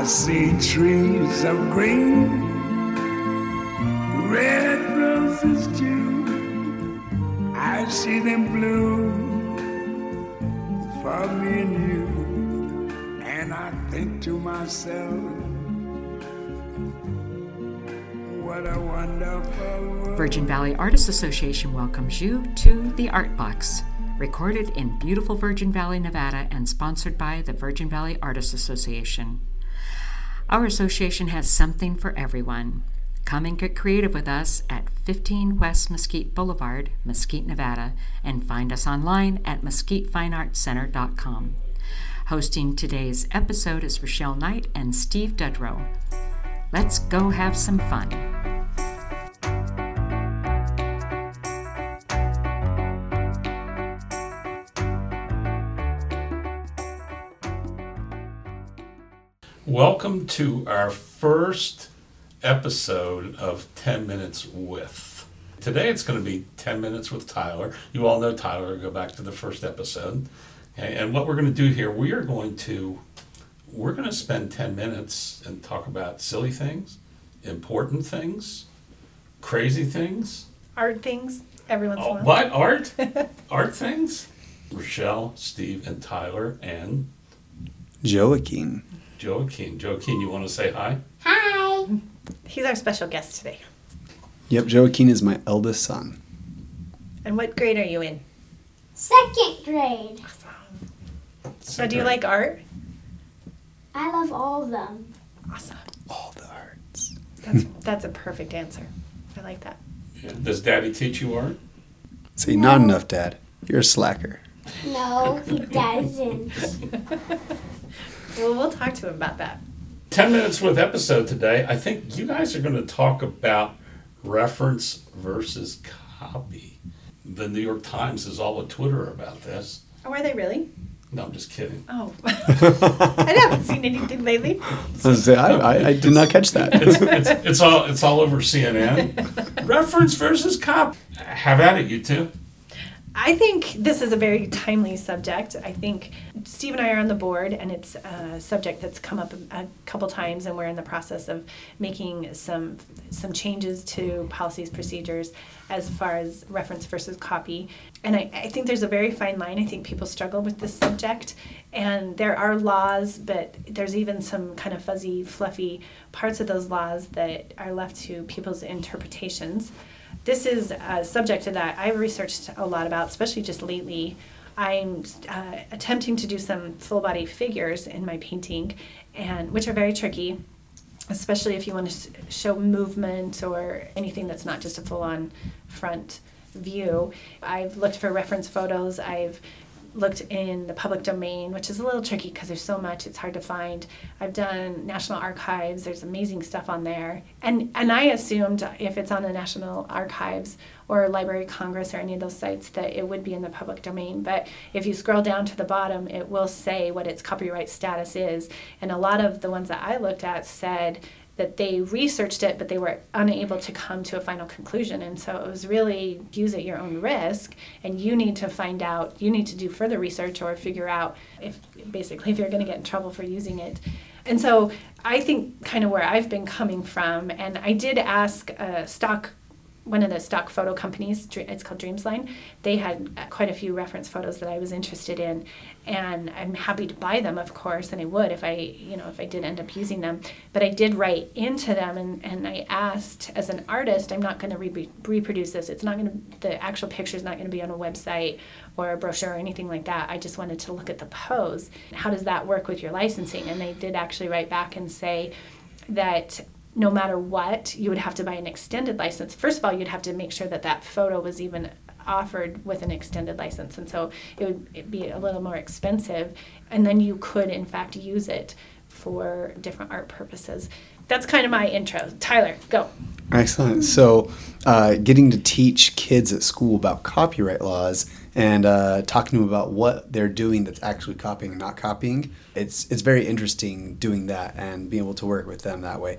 I see trees of green, red roses too. I see them bloom for me and you. And I think to myself, what a wonderful world. Virgin Valley Artists Association welcomes you to the Art Box, recorded in beautiful Virgin Valley, Nevada, and sponsored by the Virgin Valley Artists Association. Our association has something for everyone. Come and get creative with us at 15 West Mesquite Boulevard, Mesquite, Nevada, and find us online at mesquitefineartscenter.com. Hosting today's episode is Rachelle Knight and Steve Dudrow. Let's go have some fun. Welcome to our first episode of 10 Minutes with. Today it's going to be 10 Minutes with Tyler. You all know Tyler, go back to the first episode. And what we're going to do here, we are going to we're going to spend 10 minutes and talk about silly things, important things, crazy things. art things every once in a Oh, what art? art things? Rachelle, Steve, and Tyler, and Joaquin. Joaquin. Joaquin, you want to say hi? Hi. He's our special guest today. Yep, Joaquin is my eldest son. And what grade are you in? Second grade. Awesome. So do you like art? I love all of them. Awesome. All the arts. That's that's a perfect answer. I like that. Yeah. Does Daddy teach you art? See, not enough, Dad. You're a slacker. No, he doesn't. Well, we'll talk to him about that. 10 minutes with episode today. I think you guys are going to talk about reference versus copy. The New York Times is all a Twitter about this. Oh, are they really? No, I'm just kidding. Oh, I haven't seen anything lately. I, was gonna say, I, I, I did not catch that. It's, it's, it's all it's all over CNN. reference versus copy. Have at it, you two. I think this is a very timely subject. I think Steve and I are on the board, and it's a subject that's come up a, couple times, and we're in the process of making some some changes to policies, procedures, as far as reference versus copy. And I, I think there's a very fine line. I think people struggle with this subject, and there are laws, but there's even some kind of fuzzy, fluffy parts of those laws that are left to people's interpretations this is a subject that I've researched a lot about, especially just lately. I'm uh, attempting to do some full body figures in my painting, and which are very tricky, especially if you want to show movement or anything that's not just a full on front view. I've looked for reference photos. I've looked in the public domain, which is a little tricky because there's so much, it's hard to find. I've done National Archives, there's amazing stuff on there. And and I assumed if it's on the National Archives or Library of Congress or any of those sites that it would be in the public domain. But if you scroll down to the bottom, it will say what its copyright status is. And a lot of the ones that I looked at said that they researched it, but they were unable to come to a final conclusion. And so it was really use at your own risk, and you need to find out, you need to do further research or figure out if basically if you're going to get in trouble for using it. And so I think kind of where I've been coming from, and I did ask a stock one of the stock photo companies, it's called Dreamstime, they had uh, quite a few reference photos that I was interested in, and I'm happy to buy them, of course, and I would if I, you know, if I did end up using them. But I did write into them, and, and I asked, as an artist, I'm not going to re- reproduce this. It's not going to, the actual picture is not going to be on a website or a brochure or anything like that. I just wanted to look at the pose. How does that work with your licensing? And they did actually write back and say that no matter what, you would have to buy an extended license. First of all, you'd have to make sure that that photo was even offered with an extended license, and so it would be a little more expensive. And then you could, in fact, use it for different art purposes. That's kind of my intro. Tyler, go. Excellent. So, uh, getting to teach kids at school about copyright laws and uh, talking to them about what they're doing that's actually copying and not copying, it's it's very interesting doing that and being able to work with them that way.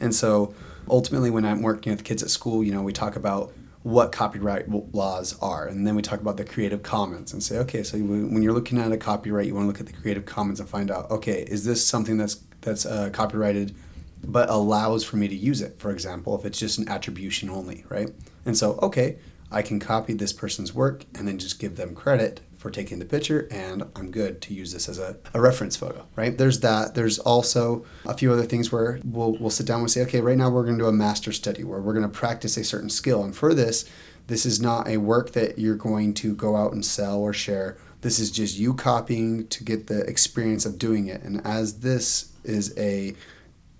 And so, ultimately, when I'm working with kids at school, you know, we talk about what copyright laws are, and then we talk about the Creative Commons and say, okay, so when you're looking at a copyright, you want to look at the Creative Commons and find out, okay, is this something that's that's uh, copyrighted, but allows for me to use it. For example, if it's just an attribution only, right? And so, okay, I can copy this person's work and then just give them credit for taking the picture, and I'm good to use this as a, a reference photo, right? There's that. There's also a few other things where we'll, we'll sit down and say, okay, right now we're going to do a master study where we're going to practice a certain skill. And for this, this is not a work that you're going to go out and sell or share. This is just you copying to get the experience of doing it. And as this is a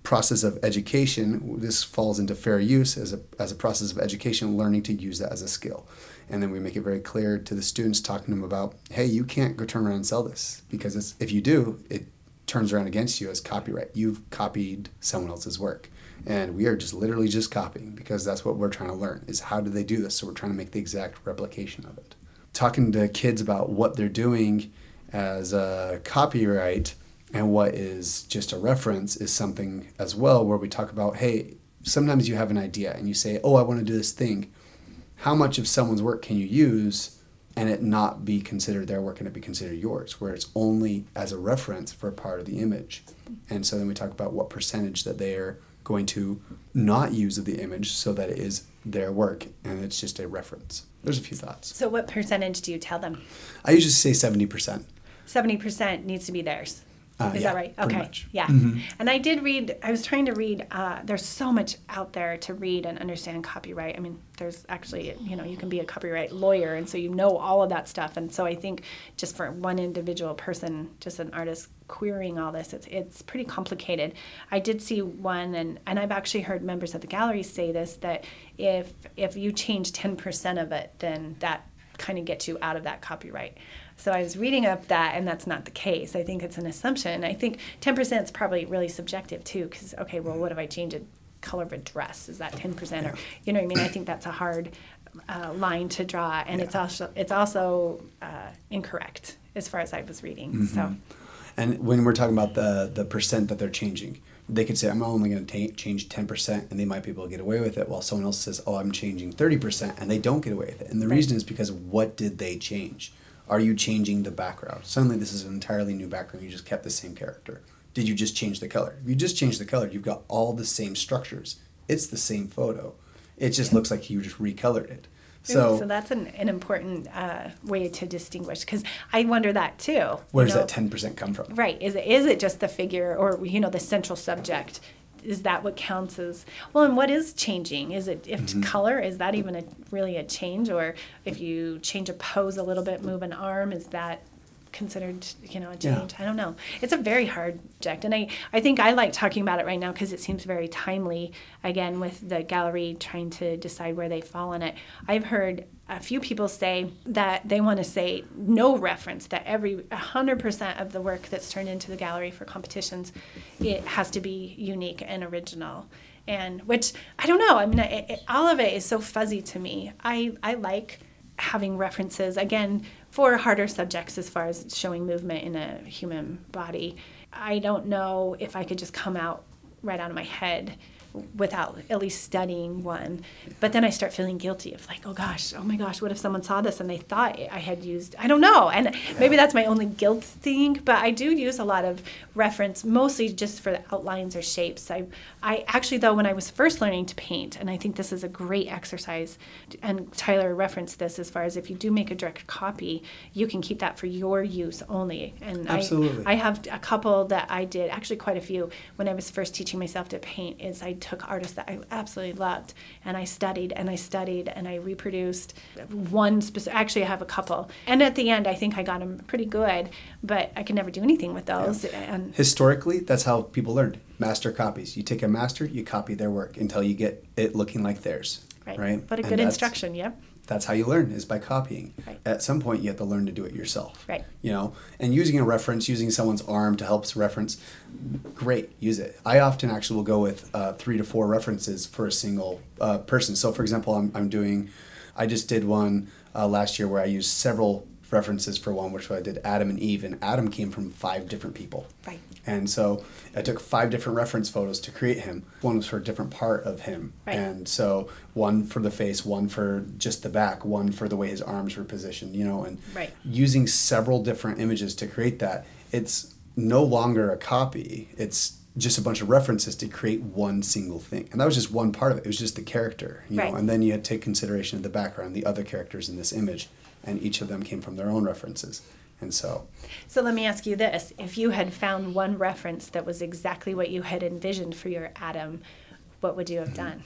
process of education, this falls into fair use as a, as a process of education, learning to use that as a skill. And then we make it very clear to the students, talking to them about, hey, you can't go turn around and sell this because if you do, it turns around against you as copyright. You've copied someone else's work. And we are just literally just copying because that's what we're trying to learn is how do they do this? So we're trying to make the exact replication of it. Talking to kids about what they're doing as a copyright and what is just a reference is something as well where we talk about, hey, sometimes you have an idea and you say, oh, I want to do this thing. How much of someone's work can you use and it not be considered their work and it be considered yours, where it's only as a reference for a part of the image? And so then we talk about what percentage that they're going to not use of the image so that it is their work and it's just a reference. There's a few thoughts. So, what percentage do you tell them? I usually say 70%. 70% needs to be theirs. Uh, Is yeah, that right? Okay. Yeah. Mhm. And I did read, I was trying to read, uh, there's so much out there to read and understand copyright. I mean, there's actually, you know, you can be a copyright lawyer, and so you know all of that stuff. And so I think just for one individual person, just an artist querying all this, it's, it's pretty complicated. I did see one, and, and I've actually heard members of the gallery say this that if, if you change 10% of it, then that kind of gets you out of that copyright. So I was reading up that, and that's not the case. I think it's an assumption. I think 10% is probably really subjective too, because, okay, well, what if I change a color of a dress? Is that 10%? Or, you know what I mean? I think that's a hard uh, line to draw, and it's also, it's also uh, incorrect as far as I was reading. So, And when we're talking about the the percent that they're changing, they could say, "I'm only going to change ten percent," and they might be able to get away with it. While someone else says, "Oh, I'm changing thirty percent," and they don't get away with it. And the Right. reason is because what did they change? Are you changing the background? Suddenly, this is an entirely new background. You just kept the same character. Did you just change the color? If you just changed the color, you've got all the same structures. It's the same photo. It just looks like you just recolored it. So, So, that's an, an important uh, way to distinguish, because I wonder that too. where does know? that ten percent come from? Right. Is it is it just the figure or you know the central subject? Is that what counts as well? And what is changing? Is it if Mm-hmm. color? Is that even a really a change? Or if you change a pose a little bit, move an arm, is that considered you know a Yeah. I don't know. It's a very hard subject, and I I think I like talking about it right now because it seems very timely. Again, with the gallery trying to decide where they fall on it, I've heard a few people say that they want to say no reference that every 100% of the work that's turned into the gallery for competitions it has to be unique and original and which i don't know i mean it, it, all of it is so fuzzy to me i i like having references again for harder subjects as far as showing movement in a human body. I don't know if i could just come out right out of my head without at least studying one. But then I start feeling guilty of like, oh gosh, oh my gosh, what if someone saw this and they thought I had used, I don't know. And maybe that's my only guilt thing, but I do use a lot of reference, mostly just for the outlines or shapes. I, I actually, though, when I was first learning to paint, and I think this is a great exercise, and Tyler referenced this as far as if you do make a direct copy, you can keep that for your use only. And Absolutely. I, I have a couple that I did, actually quite a few, when I was first teaching myself to paint, is I took artists that I absolutely loved and I studied and I studied and I reproduced one specific, actually I have a couple. And at the end, I think I got them pretty good, but I could never do anything with those. And Historically, that's how people learned. Master copies. You take a master, you copy their work until you get it looking like theirs. right. Right. But a And good instruction, yep. That's how you learn is by copying. Right. At some point, you have to learn to do it yourself. Right. You know, and using a reference, using someone's arm to help reference, great, use it. I often actually will go with uh, three to four references for a single uh, person. So, for example, I'm, I'm doing, I just did one uh, last year where I used several references for one, which I did Adam and Eve, and Adam came from five different people. Right. And so I took five different reference photos to create him. One was for a different part of him. Right. And so one for the face, one for just the back, one for the way his arms were positioned, you know, and Right. using several different images to create that. It's no longer a copy. It's just a bunch of references to create one single thing. And that was just one part of it. It was just the character, you Right. know. And then you had to take consideration of the background, the other characters in this image, and each of them came from their own references. And so, So let me ask you this: If you had found one reference that was exactly what you had envisioned for your Adam, what would you have done?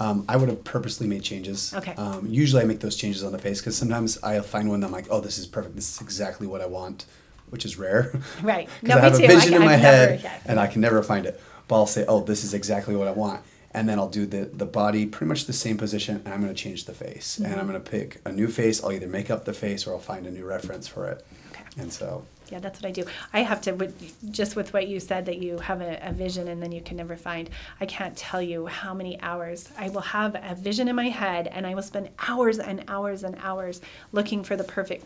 um, I would have purposely made changes. Okay. Um, usually, I make those changes on the face because sometimes I find one that I'm like, "Oh, this is perfect. This is exactly what I want," which is rare. Right. No, I have a vision I- in my I've never- head yeah. and I can never find it. But I'll say, "Oh, this is exactly what I want," and then I'll do the the body pretty much the same position, and I'm going to change the face, and Mm-hmm. I'm going to pick a new face. I'll either make up the face or I'll find a new reference for it. Okay. And so, Yeah, that's what I do. I have to, with, just with what you said, that you have a, a vision and then you can never find. I can't tell you how many hours I will have a vision in my head, and I will spend hours and hours and hours looking for the perfect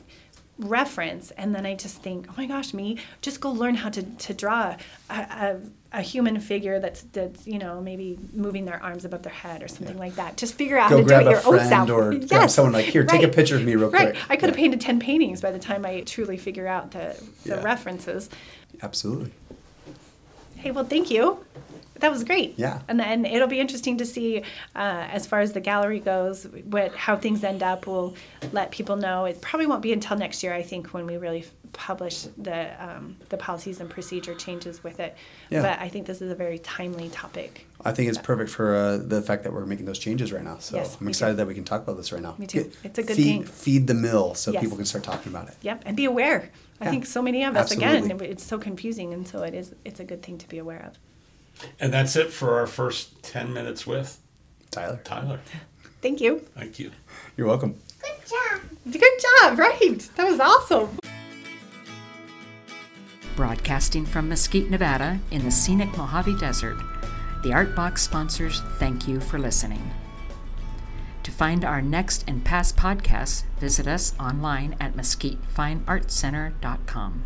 reference, and then I just think, oh my gosh, me, just go learn how to, to draw a, a, a human figure that's that's you know maybe moving their arms above their head or something like that. Just figure out Go how to grab do a it your own friend self. or grab someone like, "Here, take a picture of me real right. quick." I could have Yeah. painted ten paintings by the time I truly figure out the, the Yeah. references. absolutely. Hey, well, thank you. That was great. Yeah. And then it'll be interesting to see, uh, as far as the gallery goes, what how things end up. We'll let people know. It probably won't be until next year, I think, when we really f- publish the um, the policies and procedure changes with it. Yeah. But I think this is a very timely topic. I think it's perfect for uh, the fact that we're making those changes right now. So Yes, I'm excited that we can talk about this right now. Me too. Get- It's a good feed, thing. Feed the mill so Yes. people can start talking about it. Yep, and be aware. I Yeah. think so many of us, again, it's so confusing, and so it is. It's a good thing to be aware of. And that's it for our first 10 minutes with Tyler, Tyler. Thank you. Thank you. you're welcome. Good job. Good job. Right. That was awesome. Broadcasting from Mesquite, Nevada, in the scenic Mojave Desert, the Art Box sponsors thank you for listening. To find our next and past podcasts, visit us online at mesquitefineartcenter.com.